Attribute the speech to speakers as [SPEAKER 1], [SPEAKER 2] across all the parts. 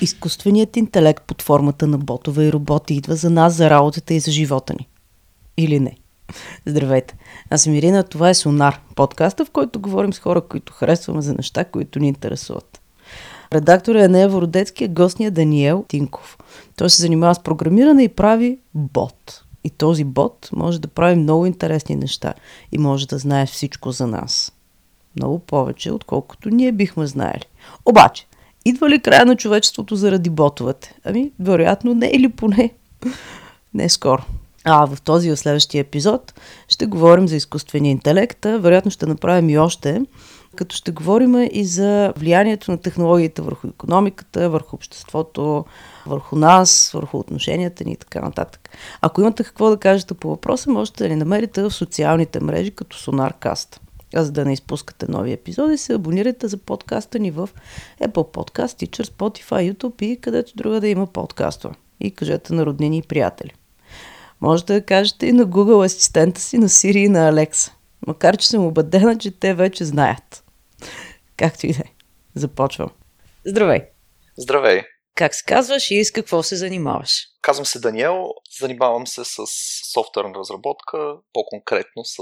[SPEAKER 1] изкуственият интелект под формата на ботове и роботи идва за нас, за работата и за живота ни. Или не? Здравейте! Аз съм Ирина, това е Сонар, подкаста, в който говорим с хора, които харесваме за неща, които ни интересуват. Редактор е Нея Вородецки, гостния Даниел Тинков. Той се занимава с програмиране и прави бот. И този бот може да прави много интересни неща и може да знае всичко за нас. Много повече, отколкото ние бихме знаели. Обаче, идва ли края на човечеството заради ботовете? Ами, вероятно не или поне не скоро. А в този и в следващия епизод ще говорим за изкуствения интелект, вероятно ще направим и още, като ще говорим и за влиянието на технологията върху економиката, върху обществото, върху нас, върху отношенията ни и така нататък. Ако имате какво да кажете по въпроса, можете да ни намерите в социалните мрежи като SonarCast. А за да не изпускате нови епизоди, се абонирайте за подкаста ни в Apple Podcast, Teacher, Spotify, YouTube и където друга да има подкаства. И кажете на роднини и приятели. Може да кажете и на Google асистента си, на Siri и на Alexa. Макар, че съм убедена, че те вече знаят. Както и да е. Започвам. Здравей!
[SPEAKER 2] Здравей!
[SPEAKER 1] Как се казваш и с какво се занимаваш?
[SPEAKER 2] Казвам се Даниел, занимавам се с софтуерна разработка, по-конкретно с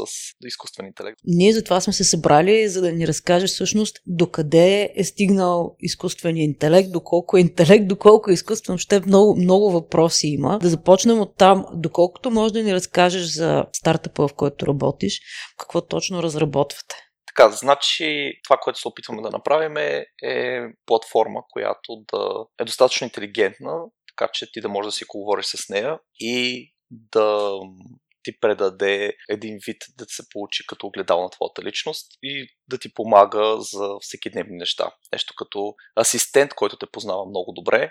[SPEAKER 2] изкуствен интелект.
[SPEAKER 1] Ние затова сме се събрали, за да ни разкажеш всъщност докъде е стигнал изкуствения интелект, доколко е интелект, доколко е изкуствен. Ще много, много въпроси има. Да започнем от там, доколкото може да ни разкажеш за стартъпа, в който работиш, какво точно разработвате.
[SPEAKER 2] Така, значи това, което се опитваме да направим е, е платформа, която да е достатъчно интелигентна, така че ти да можеш да си говориш с нея и да ти предаде един вид да се получи като огледал на твоята личност и да ти помага за всеки дневни неща. Нещо като асистент, който те познава много добре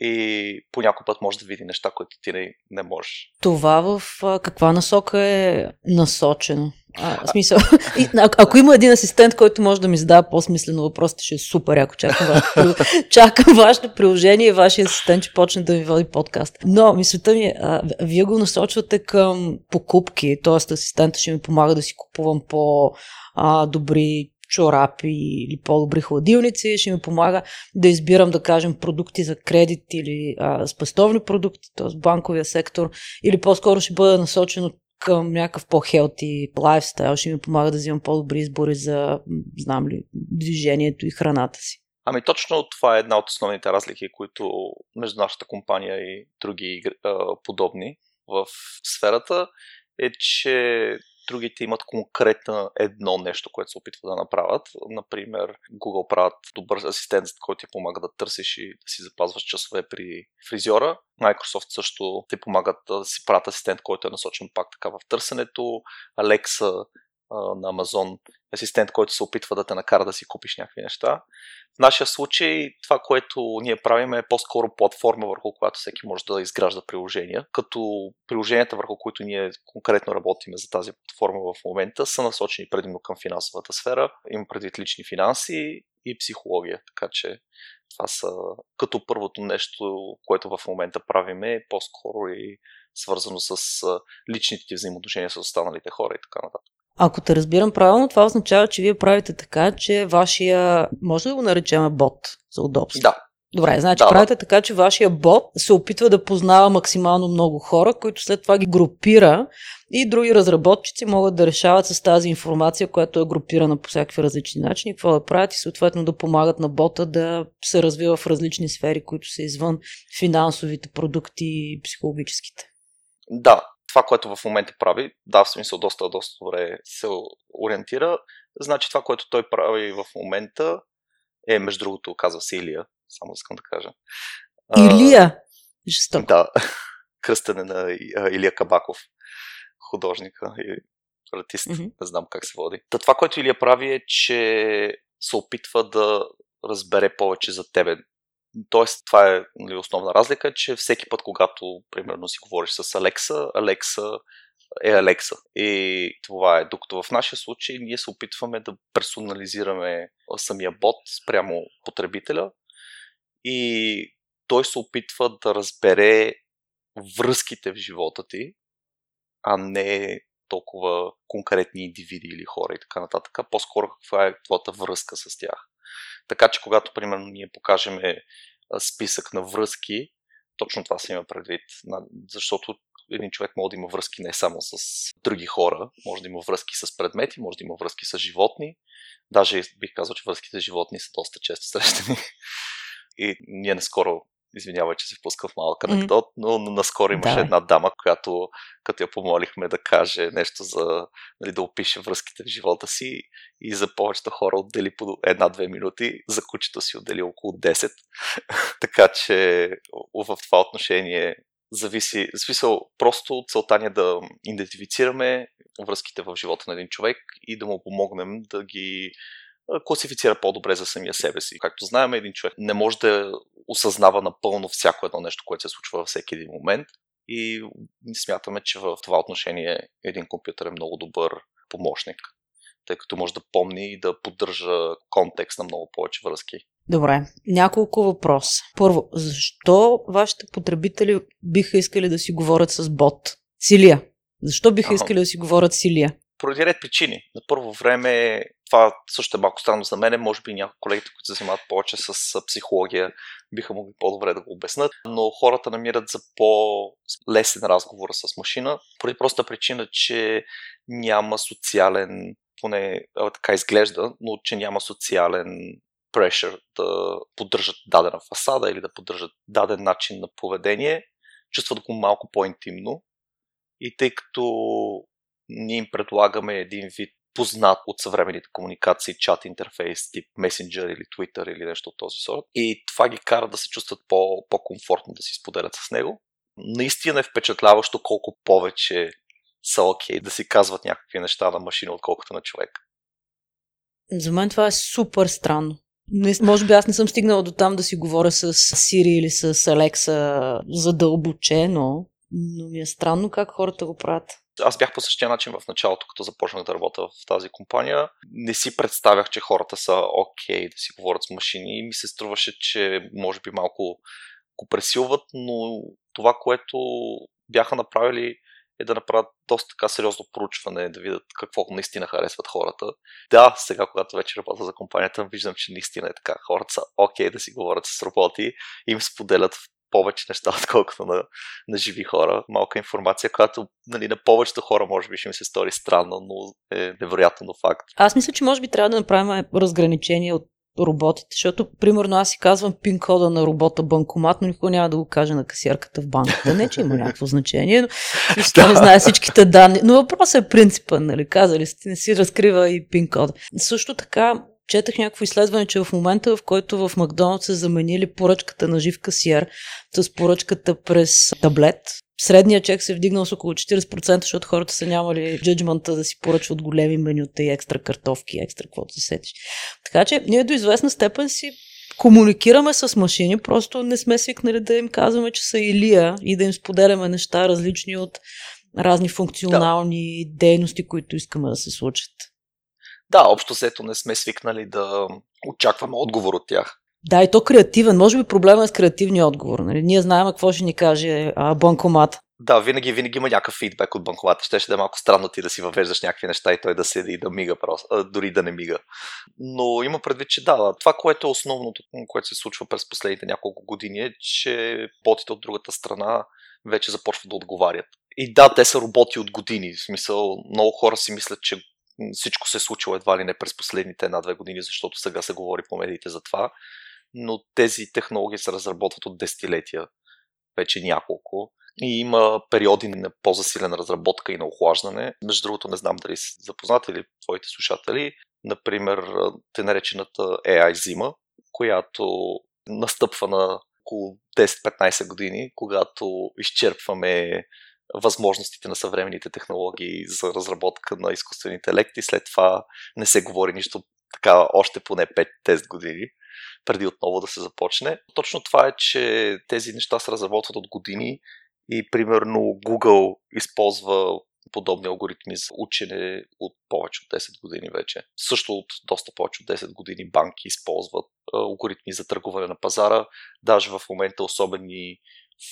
[SPEAKER 2] и по някой път може да види неща, които ти не, не можеш.
[SPEAKER 1] Това в а, каква насока е насочено? А, в смисъл, и, а, ако има един асистент, който може да ми задава по-смислено въпросите, ще е супер, ако чакам, вашето, чакам вашето приложение и вашия асистент, че почне да ви води подкаст. Но мисълта ми, а, вие го насочвате към покупки, т.е. асистента ще ми помага да си купувам по-добри чорапи или по-добри хладилници, ще ми помага да избирам, да кажем, продукти за кредит или а, спестовни продукти, т.е. банковия сектор, или по-скоро ще бъда насочено към някакъв по-хелти лайфстайл, ще ми помага да взимам по-добри избори за, знам ли, движението и храната си.
[SPEAKER 2] Ами точно това е една от основните разлики, които между нашата компания и други а, подобни в сферата е, че другите имат конкретно едно нещо, което се опитва да направят. Например, Google правят добър асистент, който ти помага да търсиш и да си запазваш часове при фризьора. Microsoft също те помагат да си правят асистент, който е насочен пак така в търсенето. Alexa на Amazon асистент, който се опитва да те накара да си купиш някакви неща. В нашия случай това, което ние правим е по-скоро платформа, върху която всеки може да изгражда приложения, като приложенията, върху които ние конкретно работиме за тази платформа в момента, са насочени предимно към финансовата сфера, има предвид лични финанси и психология, така че това са като първото нещо, което в момента правиме, е по-скоро и свързано с личните ти взаимоотношения с останалите хора и така нататък.
[SPEAKER 1] Ако те разбирам правилно, това означава, че вие правите така, че вашия, може да го наречем бот за удобство?
[SPEAKER 2] Да.
[SPEAKER 1] Добре, значи да, правите така, че вашия бот се опитва да познава максимално много хора, които след това ги групира и други разработчици могат да решават с тази информация, която е групирана по всякакви различни начини, какво да правят и съответно да помагат на бота да се развива в различни сфери, които са извън финансовите продукти и психологическите.
[SPEAKER 2] Да, това, което в момента прави, да, в смисъл доста, доста добре се ориентира. Значи това, което той прави в момента е, между другото, казва се Илия, само искам да кажа.
[SPEAKER 1] Илия? Жестоко.
[SPEAKER 2] Да, кръстене на Илия Кабаков, художника и артист, mm-hmm. не знам как се води. Та това, което Илия прави е, че се опитва да разбере повече за тебе, Тоест, това е нали, основна разлика, че всеки път, когато, примерно, си говориш с Алекса, Алекса е Алекса. И това е. Докато в нашия случай ние се опитваме да персонализираме самия бот спрямо потребителя и той се опитва да разбере връзките в живота ти, а не толкова конкретни индивиди или хора и така нататък. По-скоро каква е твоята връзка с тях. Така че когато, примерно, ние покажем списък на връзки, точно това се има предвид, защото един човек може да има връзки не само с други хора, може да има връзки с предмети, може да има връзки с животни. Даже бих казал, че връзките с животни са доста често срещани. И ние наскоро Извинявай, че се впускам в малък анекдот, но наскоро имаше да. една дама, която, като я помолихме да каже нещо за, нали, да опише връзките в живота си и за повечето хора отдели по една-две минути, за кучето си отдели около 10. така че в това отношение зависи, смисъл, просто целта ни е да идентифицираме връзките в живота на един човек и да му помогнем да ги класифицира по-добре за самия себе си. Както знаем, един човек не може да осъзнава напълно всяко едно нещо, което се случва във всеки един момент и смятаме, че в това отношение един компютър е много добър помощник, тъй като може да помни и да поддържа контекст на много повече връзки.
[SPEAKER 1] Добре, няколко въпроса. Първо, защо вашите потребители биха искали да си говорят с бот? Силия. Защо биха ага. искали да си говорят с Силия?
[SPEAKER 2] Поради ред причини. На първо време това също е малко странно за мен. Може би някои колегите, които се занимават повече с психология, биха могли по-добре да го обяснат, но хората намират за по-лесен разговор с машина, поради проста причина, че няма социален, поне така изглежда, но че няма социален прешър да поддържат дадена фасада или да поддържат даден начин на поведение, чувстват го малко по-интимно. И тъй като ние им предлагаме един вид познат от съвременните комуникации чат интерфейс тип Messenger или Twitter или нещо от този сорт. И това ги кара да се чувстват по- по-комфортно да си споделят с него. Наистина е впечатляващо колко повече са окей okay да си казват някакви неща на машина, отколкото на човек.
[SPEAKER 1] За мен това е супер странно. Не, може би аз не съм стигнала до там да си говоря с Siri или с Alexa задълбочено, но ми е странно как хората го правят.
[SPEAKER 2] Аз бях по същия начин в началото, като започнах да работя в тази компания. Не си представях, че хората са окей okay да си говорят с машини ми се струваше, че може би малко го пресилват, но това, което бяха направили е да направят доста така сериозно проучване, да видят какво наистина харесват хората. Да, сега, когато вече работя за компанията, виждам, че наистина е така. Хората са окей okay да си говорят с роботи, им споделят повече неща, отколкото на, на живи хора. Малка информация, която нали, на повечето хора може би ще ми се стори странно, но е невероятно факт.
[SPEAKER 1] Аз мисля, че може би трябва да направим разграничение от роботите, защото, примерно, аз си казвам пин кода на робота банкомат, но никога няма да го кажа на касиерката в банката. Не, че има някакво значение, но да. не знае всичките данни. Но въпросът е принципа, нали? Казали сте, не си разкрива и пин кода. Също така, четах някакво изследване, че в момента, в който в Макдоналдс са заменили поръчката на жив касиер с поръчката през таблет, средният чек се е вдигнал с около 40%, защото хората са нямали джаджмента да си поръчват големи менюта и екстра картофки, екстра каквото се сетиш. Така че ние до известна степен си комуникираме с машини, просто не сме свикнали да им казваме, че са Илия и да им споделяме неща различни от разни функционални да. дейности, които искаме да се случат.
[SPEAKER 2] Да, общо взето не сме свикнали да очакваме отговор от тях.
[SPEAKER 1] Да, и то креативен. Може би проблема е с креативния отговор. Нали? Ние знаем какво ще ни каже а, банкомат.
[SPEAKER 2] Да, винаги, винаги има някакъв фидбек от банкомата. Ще, ще да е малко странно ти да си въвеждаш някакви неща и той да седи и да мига просто, а, дори да не мига. Но има предвид, че да, това, което е основното, което се случва през последните няколко години е, че ботите от другата страна вече започват да отговарят. И да, те са роботи от години. В смисъл, много хора си мислят, че всичко се е случило едва ли не през последните една-две години, защото сега се говори по медиите за това. Но тези технологии се разработват от десетилетия, вече няколко. И има периоди на по-засилена разработка и на охлаждане. Между другото, не знам дали са запознати или твоите слушатели. Например, те наречената AI зима, която настъпва на около 10-15 години, когато изчерпваме възможностите на съвременните технологии за разработка на изкуствен интелект и след това не се говори нищо така още поне 5-10 години преди отново да се започне. Точно това е, че тези неща се разработват от години и примерно Google използва подобни алгоритми за учене от повече от 10 години вече. Също от доста повече от 10 години банки използват алгоритми за търгуване на пазара. Даже в момента особени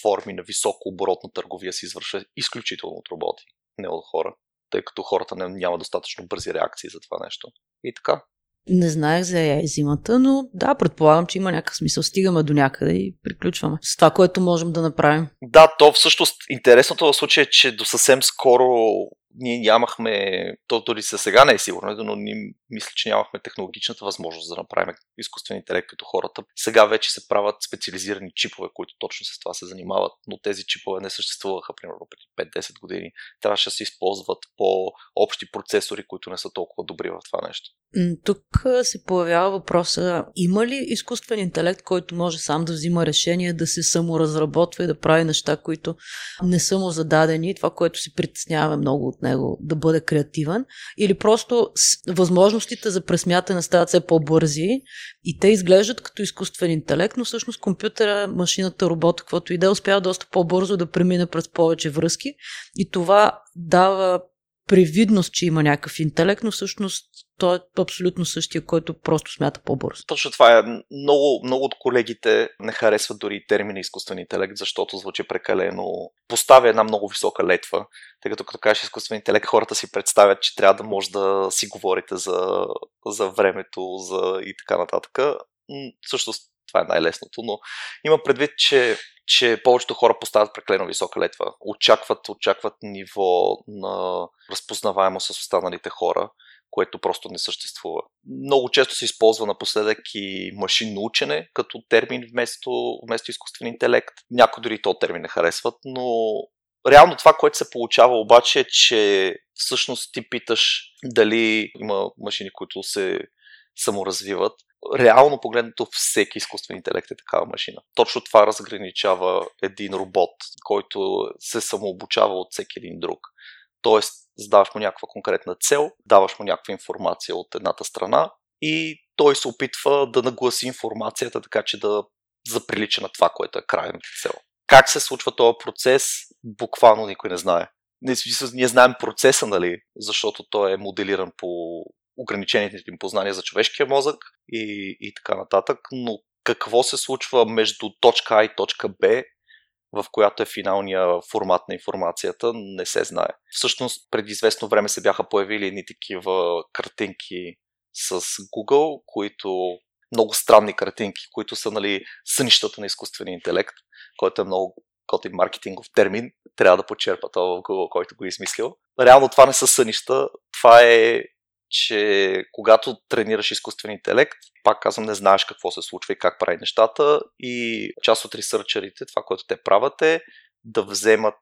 [SPEAKER 2] форми на високо оборотна търговия се извършва изключително от роботи, не от хора, тъй като хората не, няма достатъчно бързи реакции за това нещо. И така.
[SPEAKER 1] Не знаех за зимата, но да, предполагам, че има някакъв смисъл. Стигаме до някъде и приключваме с това, което можем да направим.
[SPEAKER 2] Да, то всъщност интересното в случая е, че до съвсем скоро ние нямахме, то дори за сега не е сигурно, но ние мисля, че нямахме технологичната възможност да направим изкуствен интелект като хората. Сега вече се правят специализирани чипове, които точно с това се занимават, но тези чипове не съществуваха примерно преди 5-10 години. Трябваше да се използват по-общи процесори, които не са толкова добри в това нещо.
[SPEAKER 1] Тук се появява въпроса, има ли изкуствен интелект, който може сам да взима решение, да се саморазработва и да прави неща, които не са му зададени, това, което си притесняваме много от него, да бъде креативен, или просто възможностите за пресмятане стават все по-бързи и те изглеждат като изкуствен интелект, но всъщност компютъра, машината, робота, каквото и да, успява доста по-бързо да премине през повече връзки. И това дава привидност, че има някакъв интелект, но всъщност той е абсолютно същия, който просто смята по-бързо.
[SPEAKER 2] Точно това е. Много, много от колегите не харесват дори термина изкуствен интелект, защото звучи прекалено. Поставя една много висока летва, тъй като като кажеш изкуствен интелект, хората си представят, че трябва да може да си говорите за, за времето за и така нататък. Всъщност това е най-лесното, но има предвид, че че повечето хора поставят преклено висока летва. Очакват, очакват ниво на разпознаваемост с останалите хора, което просто не съществува. Много често се използва напоследък и машинно учене като термин вместо, вместо изкуствен интелект. Някои дори то термин не харесват, но реално това, което се получава обаче е, че всъщност ти питаш дали има машини, които се саморазвиват реално погледнато всеки изкуствен интелект е такава машина. Точно това разграничава един робот, който се самообучава от всеки един друг. Тоест, задаваш му някаква конкретна цел, даваш му някаква информация от едната страна и той се опитва да нагласи информацията така, че да заприлича на това, което е крайната цел. Как се случва този процес, буквално никой не знае. Ние, знаем процеса, нали, защото той е моделиран по ограничените им познания за човешкия мозък и, и така нататък, но какво се случва между точка А и точка Б, в която е финалния формат на информацията, не се знае. Всъщност, преди известно време се бяха появили едни такива картинки с Google, които много странни картинки, които са нали, сънищата на изкуствения интелект, който е много котин маркетингов термин, трябва да почерпа това в Google, който го е измислил. Реално това не са сънища, това е че когато тренираш изкуствен интелект, пак казвам, не знаеш какво се случва и как прави нещата и част от ресърчерите, това, което те правят е да вземат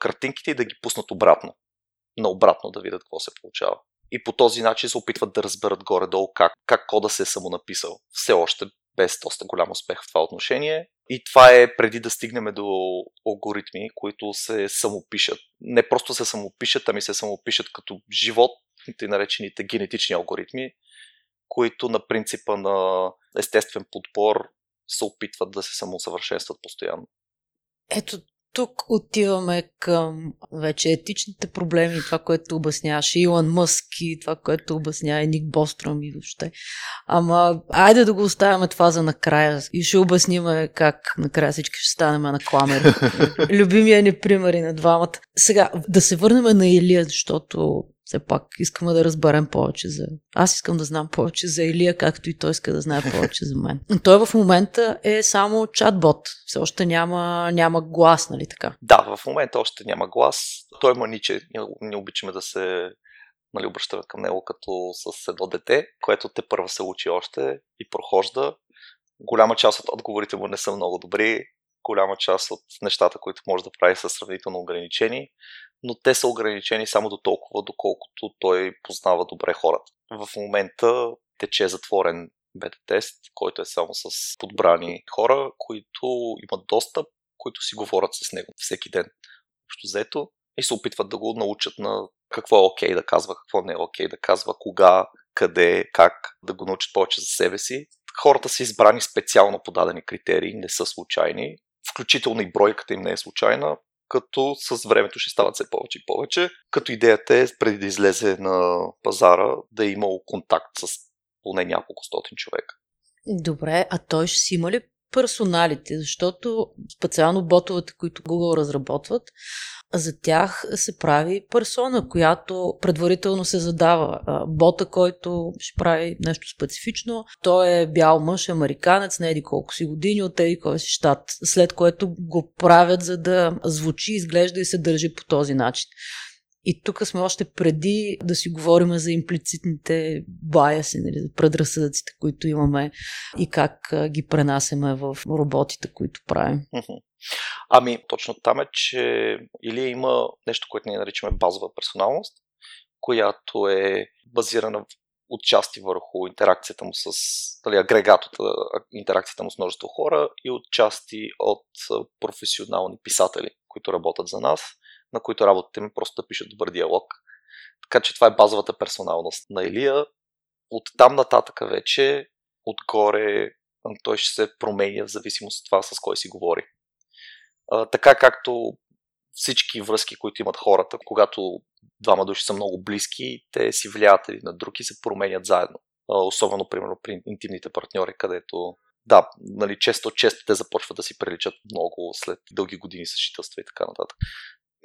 [SPEAKER 2] картинките и да ги пуснат обратно. Наобратно да видят какво се получава. И по този начин се опитват да разберат горе-долу как, как кода се е самонаписал. Все още без доста голям успех в това отношение. И това е преди да стигнем до алгоритми, които се самопишат. Не просто се самопишат, ами се самопишат като живот, тъй наречените генетични алгоритми, които на принципа на естествен подбор се опитват да се самосъвършенстват постоянно.
[SPEAKER 1] Ето тук отиваме към вече етичните проблеми, това, което обясняваше Илон Мъск и това, което обяснява Ник Бостром и въобще. Ама, айде да го оставяме това за накрая и ще обясниме как накрая всички ще станем на кламер. Любимия ни примери на двамата. Сега, да се върнем на Илия, защото все пак искаме да разберем повече за... Аз искам да знам повече за Илия, както и той иска да знае повече за мен. Той в момента е само чатбот. Все още няма, няма глас, нали така?
[SPEAKER 2] Да, в момента още няма глас. Той е маниче. Ние, ние обичаме да се нали, обръщаме към него като с едно дете, което те първа се учи още и прохожда. Голяма част от отговорите му не са много добри. Голяма част от нещата, които може да прави са сравнително ограничени но те са ограничени само до толкова, доколкото той познава добре хората. В момента тече затворен бета-тест, който е само с подбрани хора, които имат достъп, които си говорят с него всеки ден, общо взето, и се опитват да го научат на какво е окей okay да казва, какво не е окей okay да казва, кога, къде, как, да го научат повече за себе си. Хората са избрани специално по дадени критерии, не са случайни, включително и бройката им не е случайна като с времето ще стават все повече и повече. Като идеята е, преди да излезе на пазара, да е имал контакт с поне няколко стотин човека.
[SPEAKER 1] Добре, а той ще си има ли персоналите, защото специално ботовете, които Google разработват, за тях се прави персона, която предварително се задава. Бота, който ще прави нещо специфично, той е бял мъж, американец, не еди колко си години, от еди кой си щат, след което го правят, за да звучи, изглежда и се държи по този начин. И тук сме още преди да си говорим за имплицитните баяси, нали, за предразсъдъците, които имаме и как ги пренасяме в роботите, които правим.
[SPEAKER 2] Ами, точно там е, че или има нещо, което ние наричаме базова персоналност, която е базирана отчасти върху интеракцията му с дали, агрегатата, интеракцията му с множество хора и отчасти от професионални писатели, които работят за нас на които работата ми просто да пишат добър диалог. Така че това е базовата персоналност на Илия. От там нататък вече, отгоре, той ще се променя в зависимост от това с кой си говори. А, така както всички връзки, които имат хората, когато двама души са много близки, те си влияят един на друг и се променят заедно. А, особено, примерно, при интимните партньори, където да, нали, често, често те започват да си приличат много след дълги години съжителства и така нататък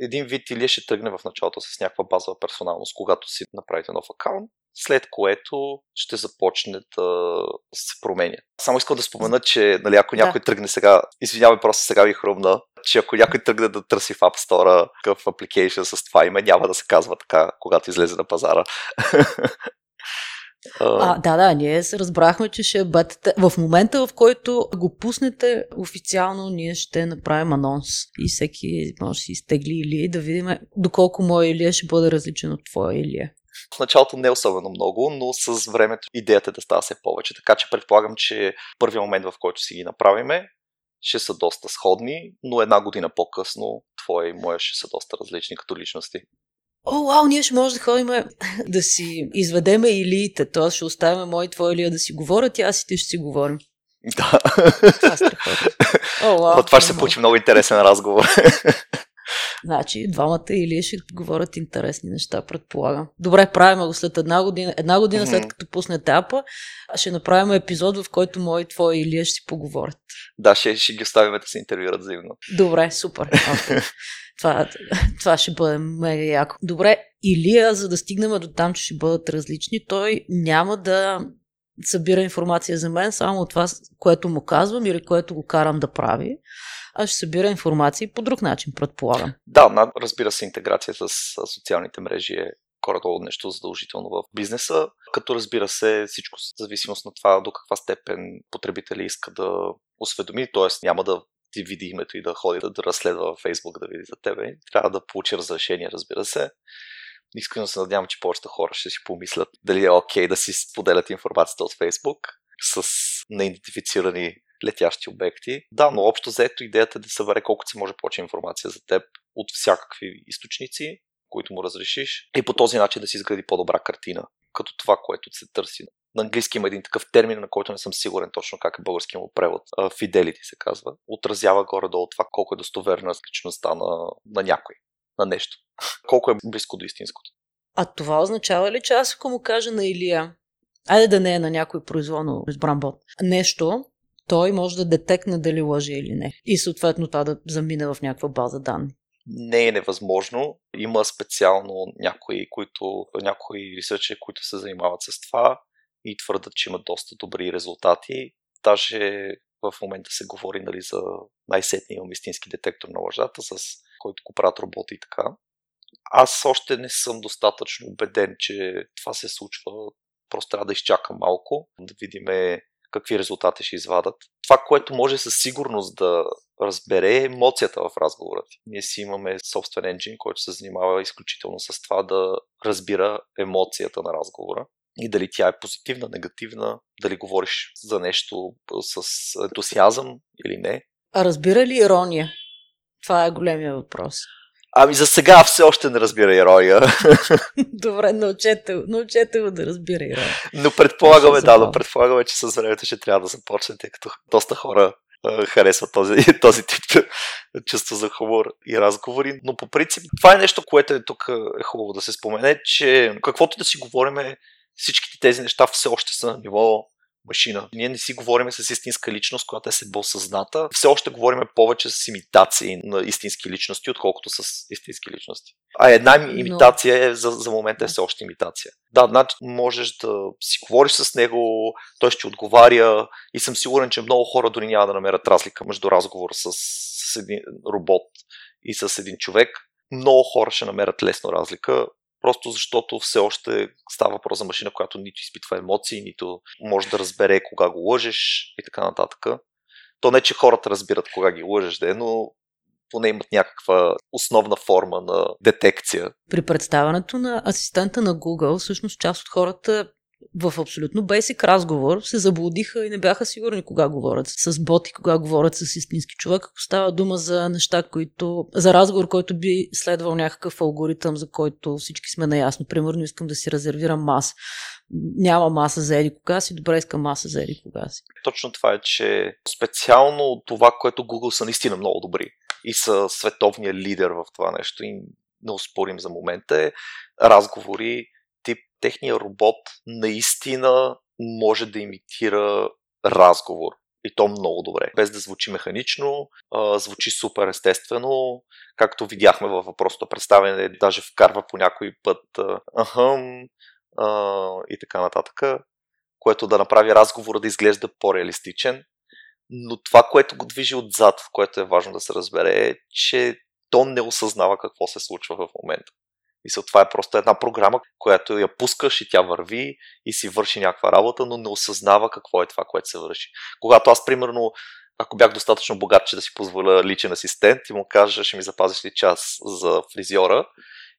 [SPEAKER 2] един вид или ще тръгне в началото с някаква базова персоналност, когато си направите нов акаунт, след което ще започне да се променя. Само искам да спомена, че нали, ако някой да. тръгне сега, извинявай, просто сега ви хрумна, че ако някой тръгне да търси в App Store какъв application с това име, няма да се казва така, когато излезе на пазара.
[SPEAKER 1] А, да, да, ние се разбрахме, че ще бъдете. В момента, в който го пуснете официално, ние ще направим анонс и всеки може да си изтегли или да видим доколко моя Илия ще бъде различен от твоя Илия.
[SPEAKER 2] В началото не особено много, но с времето идеята е да става все повече. Така че предполагам, че първият момент, в който си ги направиме, ще са доста сходни, но една година по-късно твоя и моя ще са доста различни като личности
[SPEAKER 1] о, вау, ние ще може да ходим да си изведеме илиите, т.е. ще оставяме мой и твой Илия да си говорят и аз и ти ще си говорим.
[SPEAKER 2] Да. Това е О, вау, това ще се получи много интересен разговор.
[SPEAKER 1] Значи, двамата или ще говорят интересни неща, предполагам. Добре, правим го след една година. Една година mm-hmm. след като пуснете апа, ще направим епизод, в който мой и твой Илия ще си поговорят.
[SPEAKER 2] Да, ще, ще ги оставим да се интервюрат взаимно.
[SPEAKER 1] Добре, супер. Okay. това, това ще бъде мега яко. Добре, Илия, за да стигнем до там, че ще бъдат различни, той няма да събира информация за мен само от това, което му казвам или което го карам да прави, а ще събира информация по друг начин, предполагам.
[SPEAKER 2] Да, разбира се, интеграцията с социалните мрежи е горе-долу нещо задължително в бизнеса, като разбира се всичко в зависимост на това до каква степен потребители иска да осведоми, т.е. няма да ти види името и да ходи да, да разследва във Facebook да види за тебе. Трябва да получи разрешение, разбира се. Искрено се надявам, че повечето хора ще си помислят дали е окей okay да си споделят информацията от Facebook с неидентифицирани летящи обекти. Да, но общо заето идеята е да събере колкото се може повече информация за теб от всякакви източници, които му разрешиш и по този начин да си изгради по-добра картина, като това, което се търси. На английски има един такъв термин, на който не съм сигурен точно как е български му превод. Fidelity се казва. Отразява горе-долу това колко е достоверна личността на, на някой, на нещо. колко е близко до истинското.
[SPEAKER 1] А това означава ли, че аз ако му кажа на Илия, айде да не е на някой произволно избран бот, нещо, той може да детекне дали лъже или не. И съответно това да замине в някаква база данни.
[SPEAKER 2] Не е невъзможно. Има специално някои, които, някои ресърчери, които се занимават с това и твърдат, че имат доста добри резултати. Даже в момента се говори нали, за най-сетния имам истински детектор на лъжата, с който го правят роботи и така. Аз още не съм достатъчно убеден, че това се случва. Просто трябва да изчакам малко, да видим какви резултати ще извадат. Това, което може със сигурност да разбере е емоцията в разговора ти. Ние си имаме собствен енджин, който се занимава изключително с това да разбира емоцията на разговора и дали тя е позитивна, негативна, дали говориш за нещо с ентусиазъм или не.
[SPEAKER 1] А разбира ли ирония? Това е големия въпрос.
[SPEAKER 2] Ами за сега все още не разбира ирония.
[SPEAKER 1] Добре, научете, научете го да разбира ирония.
[SPEAKER 2] Но предполагаме, да, но предполагаме, че с времето ще трябва да започне, тъй като доста хора харесват този, този тип чувство за хумор и разговори. Но по принцип, това е нещо, което е тук е хубаво да се спомене, че каквото да си говорим, всичките тези неща все още са на ниво машина. Ние не си говорим с истинска личност, която е себе осъзната. Все още говорим повече с имитации на истински личности, отколкото с истински личности. А една имитация е, за, за момента е все още имитация. Да, значи можеш да си говориш с него, той ще отговаря и съм сигурен, че много хора дори няма да намерят разлика между разговор с, с един робот и с един човек. Много хора ще намерят лесно разлика просто защото все още става въпрос за машина, която нито изпитва емоции, нито може да разбере кога го лъжеш и така нататък. То не, че хората разбират кога ги лъжеш, де, но поне имат някаква основна форма на детекция.
[SPEAKER 1] При представането на асистента на Google, всъщност част от хората в абсолютно бейсик разговор се заблудиха и не бяха сигурни кога говорят с боти, кога говорят с истински човек, ако става дума за неща, които, за разговор, който би следвал някакъв алгоритъм, за който всички сме наясно. Примерно искам да си резервирам маса. Няма маса за еди кога си, добре искам маса за еди кога си.
[SPEAKER 2] Точно това е, че специално това, което Google са наистина много добри и са световния лидер в това нещо и не успорим за момента е разговори техния робот наистина може да имитира разговор. И то много добре. Без да звучи механично, звучи супер естествено. Както видяхме във въпросното представяне, даже вкарва по някой път ахъм и така нататък, което да направи разговора да изглежда по-реалистичен. Но това, което го движи отзад, което е важно да се разбере, е, че то не осъзнава какво се случва в момента. Мисля, това е просто една програма, която я пускаш и тя върви и си върши някаква работа, но не осъзнава какво е това, което се върши. Когато аз, примерно, ако бях достатъчно богат, че да си позволя личен асистент и му кажа, ще ми запазиш ли час за фризьора,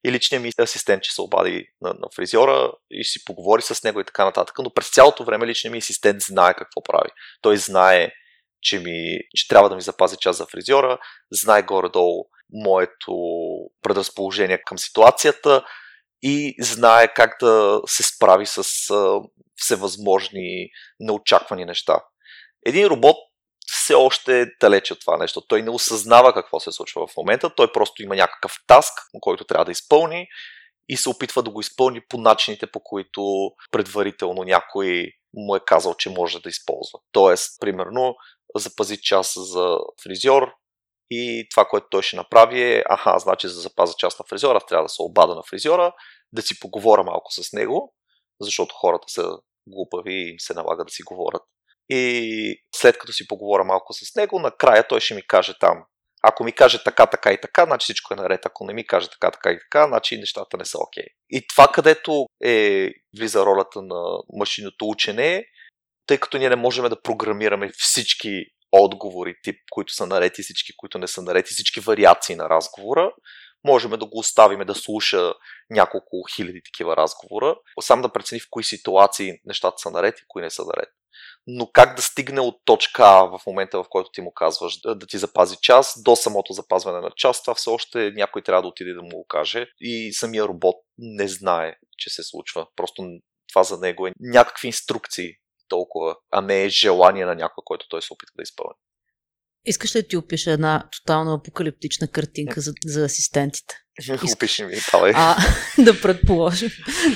[SPEAKER 2] и личният ми асистент, че се обади на, на фризьора и си поговори с него и така нататък, но през цялото време личният ми асистент знае какво прави. Той знае, че, ми, че трябва да ми запази час за фризьора, знае горе-долу моето предразположение към ситуацията и знае как да се справи с всевъзможни неочаквани неща. Един робот все още е далеч от това нещо. Той не осъзнава какво се случва в момента, той просто има някакъв таск, който трябва да изпълни и се опитва да го изпълни по начините, по които предварително някой му е казал, че може да използва. Тоест, примерно, запази час за фризьор, и това, което той ще направи е, аха, значи за запаза част на фризьора, трябва да се обада на фризьора, да си поговоря малко с него, защото хората са глупави и им се налага да си говорят. И след като си поговоря малко с него, накрая той ще ми каже там, ако ми каже така, така и така, значи всичко е наред. Ако не ми каже така, така и така, значи нещата не са окей. Okay. И това, където е влиза ролята на машинното учене, тъй като ние не можем да програмираме всички отговори, тип, които са наред и всички, които не са наред всички вариации на разговора, можем да го оставим да слуша няколко хиляди такива разговора, сам да прецени в кои ситуации нещата са наред и кои не са наред. Но как да стигне от точка А в момента, в който ти му казваш да, да ти запази час, до самото запазване на час, това все още някой трябва да отиде да му го каже и самия робот не знае, че се случва. Просто това за него е някакви инструкции, толкова, а не е желание на някой, който той се опитва да изпълни.
[SPEAKER 1] Искаш ли да ти опиша една тотално апокалиптична картинка за, за асистентите?
[SPEAKER 2] Опиши ми, давай.
[SPEAKER 1] А, да предположим.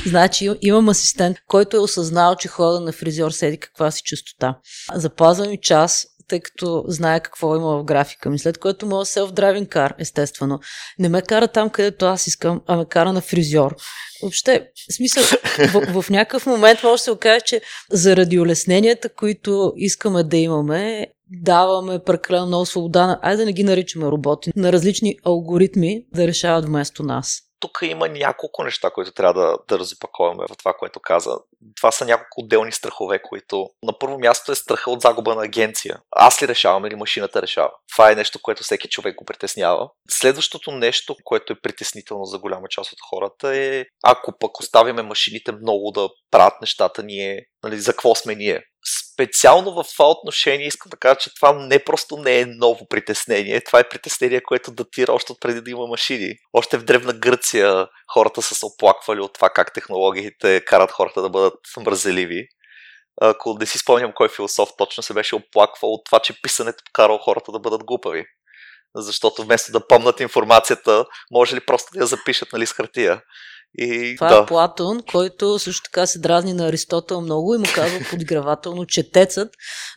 [SPEAKER 1] Значи имам асистент, който е осъзнал, че хода на фризьор седи каква си частота. Запазвам и час, тъй като знае какво има в графика ми, след което моят self-driving car, естествено, не ме кара там, където аз искам, а ме кара на фризьор. Въобще, смисъл, в, в някакъв момент може да се окаже, че заради улесненията, които искаме да имаме, даваме прекалено много свобода, айде да не ги наричаме роботи, на различни алгоритми да решават вместо нас
[SPEAKER 2] тук има няколко неща, които трябва да, да разопаковаме в това, което каза. Това са няколко отделни страхове, които на първо място е страха от загуба на агенция. Аз ли решавам или машината решава? Това е нещо, което всеки човек го притеснява. Следващото нещо, което е притеснително за голяма част от хората е, ако пък оставяме машините много да правят нещата, ние, нали, за какво сме ние? Специално в това отношение искам да кажа, че това не просто не е ново притеснение. Това е притеснение, което датира още от преди да има машини. Още в Древна Гърция хората са се оплаквали от това как технологиите карат хората да бъдат мързеливи. Ако не си спомням кой философ точно се беше оплаквал от това, че писането карало хората да бъдат глупави. Защото вместо да помнат информацията, може ли просто да я запишат нали, с хартия. И,
[SPEAKER 1] Това
[SPEAKER 2] да.
[SPEAKER 1] е Платон, който също така се дразни на Аристотел много и му казва подигравателно четецът,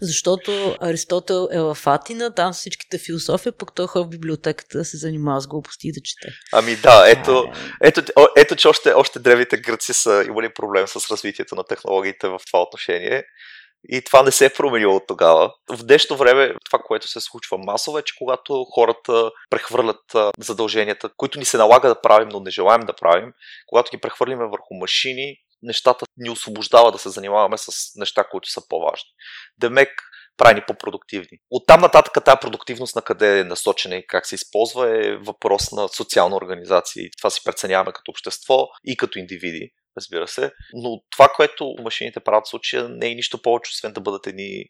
[SPEAKER 1] защото Аристотел е в Атина, там са всичките философия, пък той ходи в библиотеката да се занимава с глупости и да чете.
[SPEAKER 2] Ами да, ето, ето, ето че още, още древните гръци са имали проблем с развитието на технологиите в това отношение. И това не се е променило от тогава. В днешно време това, което се случва масово е, че когато хората прехвърлят задълженията, които ни се налага да правим, но не желаем да правим, когато ги прехвърлиме върху машини, нещата ни освобождава да се занимаваме с неща, които са по-важни. Демек прави ни по-продуктивни. Оттам нататък тази продуктивност на къде е насочена и как се използва е въпрос на социална организация. И това си преценяваме като общество и като индивиди, разбира се. Но това, което машините правят в случая, не е нищо повече, освен да бъдат едни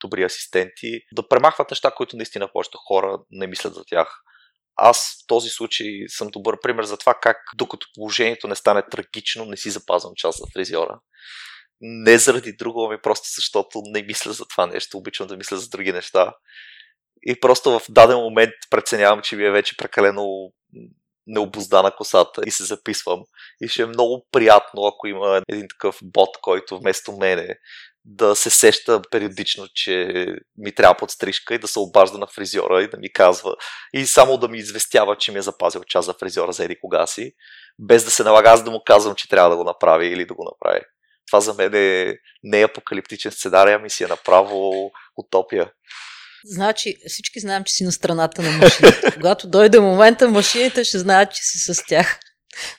[SPEAKER 2] добри асистенти, да премахват неща, които наистина повечето хора не мислят за тях. Аз в този случай съм добър пример за това как, докато положението не стане трагично, не си запазвам час за фризьора. Не заради друго, ами просто защото не мисля за това нещо, обичам да мисля за други неща. И просто в даден момент преценявам, че ми е вече прекалено необоздана косата и се записвам. И ще е много приятно, ако има един такъв бот, който вместо мене да се сеща периодично, че ми трябва подстрижка и да се обажда на фризьора и да ми казва и само да ми известява, че ми е запазил час за фризьора за еди кога си, без да се налага аз да му казвам, че трябва да го направи или да го направи. Това за мен е не е апокалиптичен сценарий, ами си е направо утопия.
[SPEAKER 1] Значи всички знаем, че си на страната на машините. Когато дойде момента, машините ще знаят, че си с тях.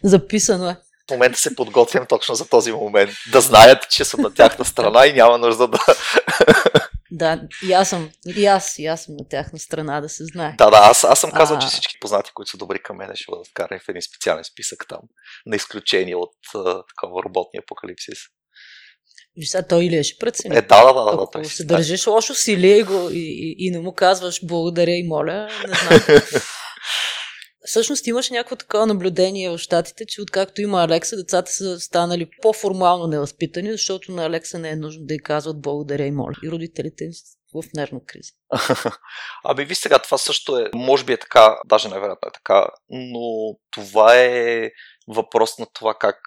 [SPEAKER 1] Записано е.
[SPEAKER 2] В момента се подготвям точно за този момент. Да знаят, че съм на тяхна страна и няма нужда да...
[SPEAKER 1] Да, и аз съм, и аз, и аз съм на тяхна страна, да се знае.
[SPEAKER 2] Да, да, аз, аз съм казал,
[SPEAKER 1] А.
[SPEAKER 2] че всички познати, които са добри към мен, ще бъдат вкарани в един специален списък там, на изключение от а, такова работния апокалипсис.
[SPEAKER 1] Виж сега, той или ще прецени.
[SPEAKER 2] Е, да, да, да, да.
[SPEAKER 1] Ако
[SPEAKER 2] той
[SPEAKER 1] се
[SPEAKER 2] си
[SPEAKER 1] държиш лошо сили и, го, и, и, и не му казваш благодаря и моля, не знам. Всъщност имаш някакво такова наблюдение в щатите, че откакто има Алекса, децата са станали по-формално невъзпитани, защото на Алекса не е нужно да й казват благодаря и моля. И родителите им в нервна криза.
[SPEAKER 2] Ами ви сега, това също е, може би е така, даже най-вероятно е така, но това е въпрос на това как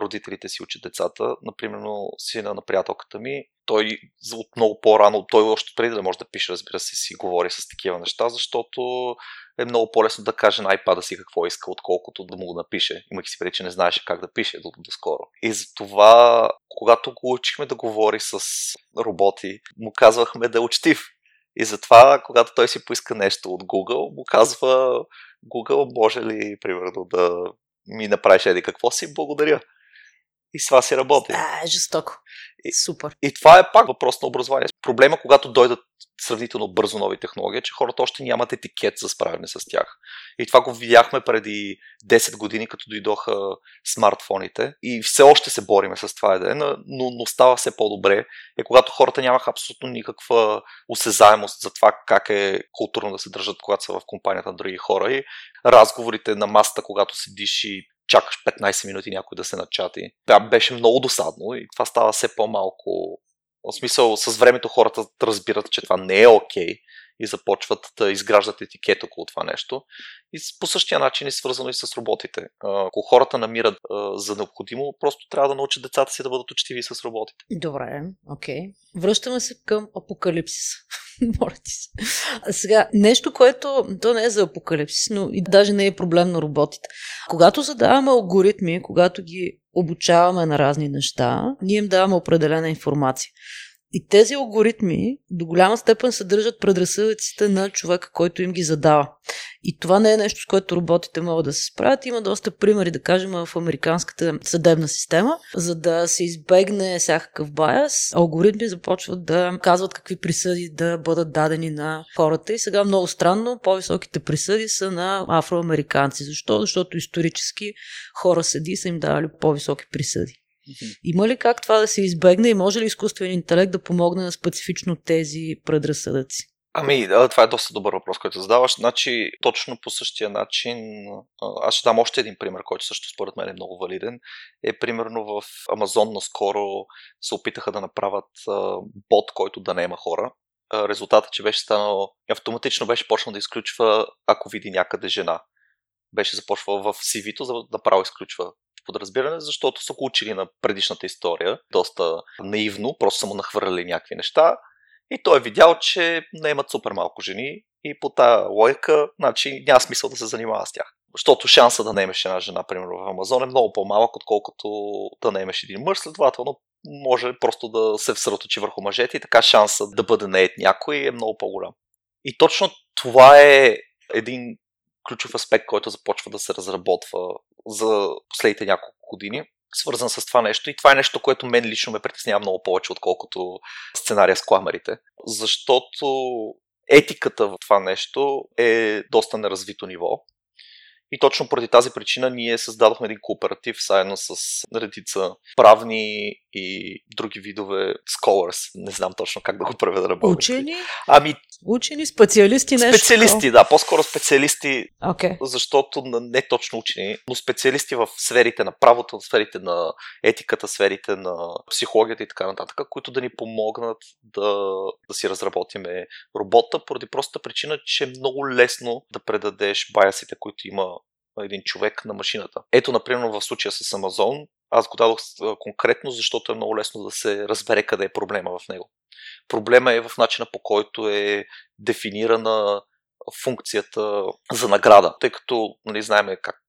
[SPEAKER 2] родителите си учат децата. Например, сина на приятелката ми, той от много по-рано, той още преди да може да пише, разбира се, си говори с такива неща, защото е много по-лесно да каже на iPad си какво иска, отколкото да му го напише. Имах си преди, че не знаеше как да пише до, до скоро. И затова, когато го учихме да говори с роботи, му казвахме да е учтив. И затова, когато той си поиска нещо от Google, му казва Google, може ли, примерно, да ми направиш еди какво си, благодаря. И с това си работи.
[SPEAKER 1] А, жестоко.
[SPEAKER 2] И-
[SPEAKER 1] Супер.
[SPEAKER 2] И това е пак въпрос на образование. Проблема, когато дойдат сравнително бързо нови технологии, е, че хората още нямат етикет за справяне с тях. И това го видяхме преди 10 години, като дойдоха смартфоните. И все още се бориме с това еден, но, но става все по-добре. Е когато хората нямаха абсолютно никаква осезаемост за това как е културно да се държат, когато са в компанията на други хора. И разговорите на масата, когато седиш и чакаш 15 минути някой да се начати. Да, беше много досадно и това става все по-малко. В смисъл, с времето хората разбират, че това не е окей okay и започват да изграждат етикет около това нещо. И по същия начин е свързано и с роботите. Ако хората намират за необходимо, просто трябва да научат децата си да бъдат учтиви с роботите.
[SPEAKER 1] Добре, окей. Връщаме се към апокалипсис. Моля се. Сега, нещо, което то не е за апокалипсис, но и даже не е проблем на роботите. Когато задаваме алгоритми, когато ги обучаваме на разни неща, ние им даваме определена информация. И тези алгоритми до голяма степен съдържат предразсъдъците на човека, който им ги задава. И това не е нещо, с което роботите могат да се справят. Има доста примери, да кажем, в американската съдебна система. За да се избегне всякакъв баяс, алгоритми започват да казват какви присъди да бъдат дадени на хората. И сега много странно, по-високите присъди са на афроамериканци. Защо? Защото исторически хора седи и са им давали по-високи присъди. Има ли как това да се избегне и може ли изкуственият интелект да помогне на специфично тези предразсъдъци?
[SPEAKER 2] Ами, това е доста добър въпрос, който задаваш. Значи, точно по същия начин, аз ще дам още един пример, който също според мен е много валиден. Е примерно в Амазон наскоро се опитаха да направят бот, който да не има хора. Резултатът, че беше станал, автоматично беше почнал да изключва, ако види някъде жена. Беше започвал в CV-то, за да направо изключва подразбиране, защото са го учили на предишната история, доста наивно, просто са му нахвърляли някакви неща и той е видял, че не имат супер малко жени и по тази лойка, значи няма смисъл да се занимава с тях. Защото шанса да не имаш една жена, примерно в Амазон, е много по-малък, отколкото да не имаш един мъж. Следователно, може просто да се всърточи върху мъжете и така шанса да бъде наед някой е много по-голям. И точно това е един ключов аспект, който започва да се разработва за последните няколко години, свързан с това нещо. И това е нещо, което мен лично ме притеснява много повече, отколкото сценария с кламерите. Защото етиката в това нещо е доста неразвито ниво. И точно поради тази причина ние създадохме един кооператив заедно с редица правни и други видове scholars. Не знам точно как да го преведа на
[SPEAKER 1] български. Учени?
[SPEAKER 2] Ами...
[SPEAKER 1] Учени, специалисти, нещо.
[SPEAKER 2] Специалисти, да. По-скоро специалисти,
[SPEAKER 1] okay.
[SPEAKER 2] защото не точно учени, но специалисти в сферите на правото, в сферите на етиката, сферите на психологията и така нататък, които да ни помогнат да, да си разработиме робота, поради простата причина, че е много лесно да предадеш баясите, които има един човек на машината. Ето, например, в случая с Amazon, аз го дадох конкретно, защото е много лесно да се разбере къде е проблема в него. Проблема е в начина по който е дефинирана функцията за награда, тъй като нали, знаем как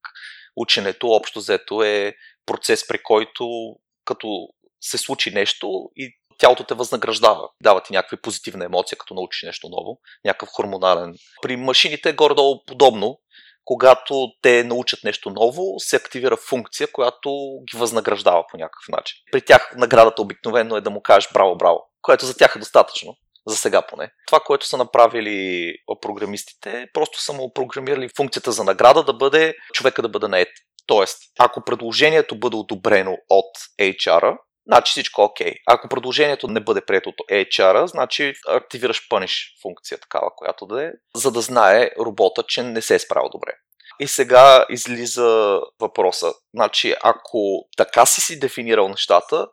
[SPEAKER 2] ученето общо взето е процес, при който като се случи нещо и тялото те възнаграждава. Дава ти някаква позитивна емоция, като научиш нещо ново, някакъв хормонален. При машините е горе-долу подобно, когато те научат нещо ново, се активира функция, която ги възнаграждава по някакъв начин. При тях наградата обикновено е да му кажеш браво, браво, което за тях е достатъчно. За сега поне. Това, което са направили програмистите, просто са му програмирали функцията за награда да бъде човека да бъде наед. Тоест, ако предложението бъде одобрено от HR, значи всичко е окей. Ако предложението не бъде прието от HR, значи активираш пъниш функция такава, която да е, за да знае робота, че не се е справил добре. И сега излиза въпроса. Значи, ако така си си дефинирал нещата,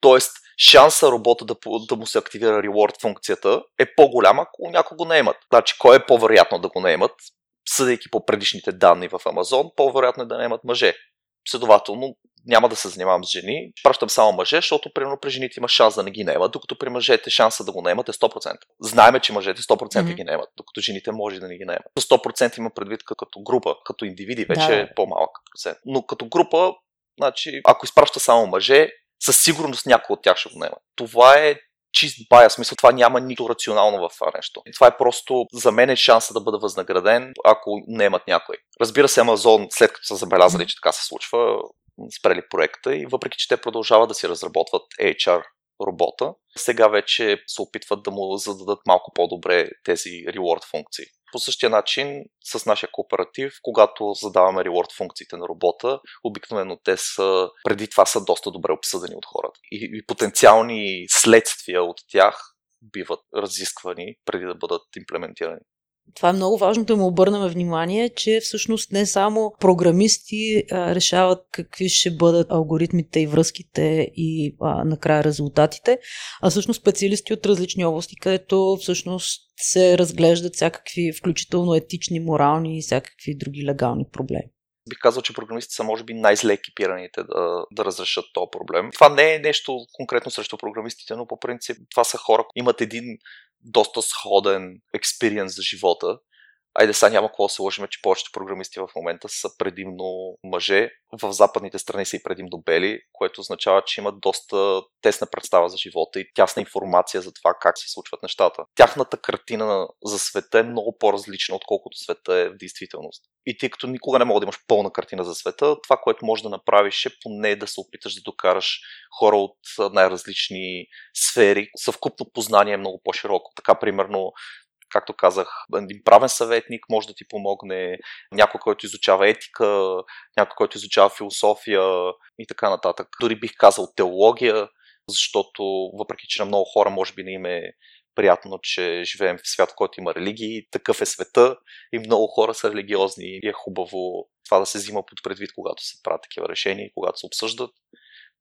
[SPEAKER 2] т.е. шанса робота да, да му се активира reward функцията е по-голям, ако някого го наемат. Значи, кой е по-вероятно да го наемат? Съдейки по предишните данни в Amazon, по-вероятно е да наемат мъже. Следователно, няма да се занимавам с жени, пращам само мъже, защото примерно при жените има шанс да не ги наемат, докато при мъжете шанса да го наемат е 100%. Знаеме, че мъжете 100% mm-hmm. ги наемат, докато жените може да не ги наемат. 100% има предвид като група, като индивиди вече да. е по-малък процент. Но като група, значи, ако изпраща само мъже, със сигурност някой от тях ще го наема. Това е чист бая, смисъл това няма нищо рационално в това нещо. Това е просто за мен е шанса да бъда възнаграден, ако не имат някой. Разбира се, Амазон, след като са забелязали, че така се случва, спрели проекта и въпреки, че те продължават да си разработват HR робота, сега вече се опитват да му зададат малко по-добре тези reward функции. По същия начин с нашия кооператив, когато задаваме reward функциите на робота, обикновено те са, преди това са доста добре обсъдени от хората. И, и потенциални следствия от тях биват разисквани преди да бъдат имплементирани.
[SPEAKER 1] Това е много важно да му обърнем внимание, че всъщност не само програмисти а, решават какви ще бъдат алгоритмите и връзките и а, накрая резултатите, а всъщност специалисти от различни области, където всъщност се разглеждат всякакви, включително етични, морални и всякакви други легални проблеми
[SPEAKER 2] бих казал, че програмистите са може би най-зле екипираните да, да разрешат този проблем. Това не е нещо конкретно срещу програмистите, но по принцип това са хора, имат един доста сходен експириенс за живота. Айде сега няма какво да се лъжим, че повечето програмисти в момента са предимно мъже. В западните страни са и предимно бели, което означава, че имат доста тесна представа за живота и тясна информация за това как се случват нещата. Тяхната картина за света е много по-различна, отколкото света е в действителност. И тъй като никога не мога да имаш пълна картина за света, това, което можеш да направиш е поне да се опиташ да докараш хора от най-различни сфери. Съвкупно познание е много по-широко. Така, примерно, както казах, един правен съветник може да ти помогне, някой, който изучава етика, някой, който изучава философия и така нататък. Дори бих казал теология, защото въпреки, че на много хора може би не им е приятно, че живеем в свят, в който има религии, такъв е света и много хора са религиозни и е хубаво това да се взима под предвид, когато се правят такива решения и когато се обсъждат.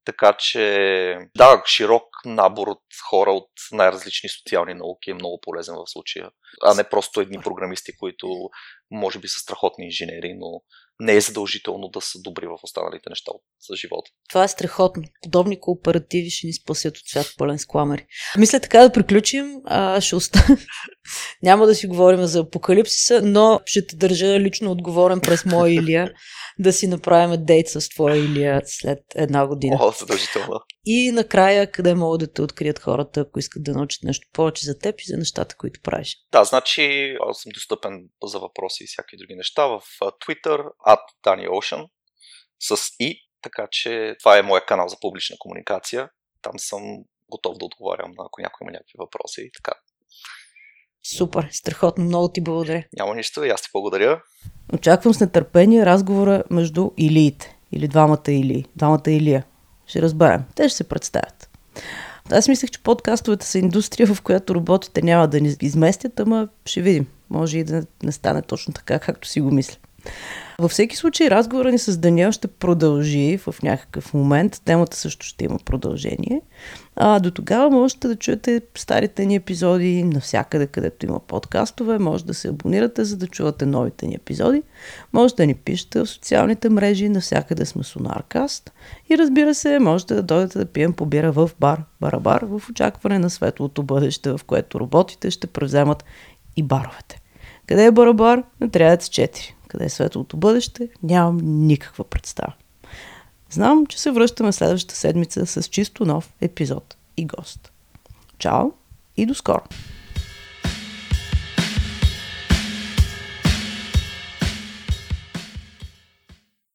[SPEAKER 2] Така че, да, широк набор от хора от най-различни социални науки е много полезен в случая, а не просто едни програмисти, които може би са страхотни инженери, но не е задължително да са добри в останалите неща за живота.
[SPEAKER 1] Това е страхотно. Подобни кооперативи ще ни спасят от свят пълен с кламери. Мисля така да приключим. А, ще оста... Няма да си говорим за апокалипсиса, но ще те държа лично отговорен през моя Илия да си направим дейт с твоя Илия след една година.
[SPEAKER 2] О, задължително.
[SPEAKER 1] И накрая, къде могат да те открият хората, ако искат да научат нещо повече за теб и за нещата, които правиш.
[SPEAKER 2] Да, значи аз съм достъпен за въпроси и всякакви други неща в Twitter, at DanielOcean, с и, така че това е моя канал за публична комуникация. Там съм готов да отговарям на ако някой има някакви въпроси и така.
[SPEAKER 1] Супер, страхотно, много ти благодаря.
[SPEAKER 2] Няма нищо и аз ти благодаря.
[SPEAKER 1] Очаквам с нетърпение разговора между Илиите. Или двамата Или. Двамата Илия. Ще разберем. Те ще се представят. Аз мислех, че подкастовете са индустрия, в която роботите няма да ни изместят, ама ще видим. Може и да не стане точно така, както си го мисля. Във всеки случай разговора ни с Даниел ще продължи в някакъв момент. Темата също ще има продължение. А до тогава можете да чуете старите ни епизоди навсякъде, където има подкастове. Може да се абонирате, за да чувате новите ни епизоди. Може да ни пишете в социалните мрежи, навсякъде сме Сонаркаст. И разбира се, можете да дойдете да пием по бира в бар, барабар, в очакване на светлото бъдеще, в което роботите ще превземат и баровете. Къде е барабар? Да 4 къде е светлото бъдеще, нямам никаква представа. Знам, че се връщаме следващата седмица с чисто нов епизод и гост. Чао и до скоро!